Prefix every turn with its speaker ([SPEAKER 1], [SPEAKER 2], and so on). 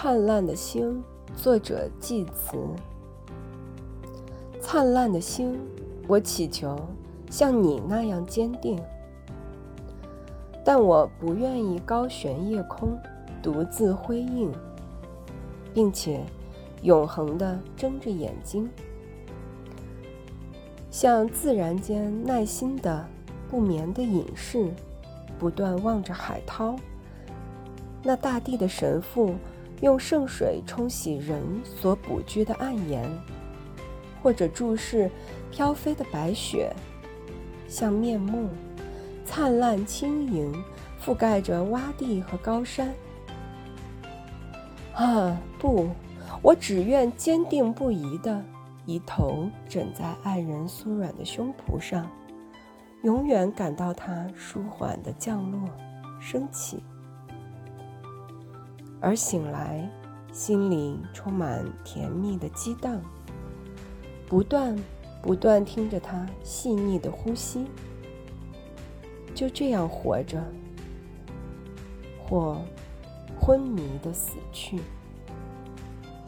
[SPEAKER 1] 灿烂的星，作者祭词。灿烂的星，我祈求像你那样坚定，但我不愿意高悬夜空，独自辉映，并且永恒地睁着眼睛，像自然间耐心的不眠的隐士，不断望着海涛。那大地的神父用圣水冲洗人所捕居的暗岩，或者注视飘飞的白雪，像面目灿烂轻盈，覆盖着洼地和高山。啊，不，我只愿坚定不移地一头枕在爱人酥软的胸脯上，永远感到它舒缓的降落、升起。而醒来，心里充满甜蜜的激荡，不断不断听着他细腻的呼吸，就这样活着，或昏迷的死去。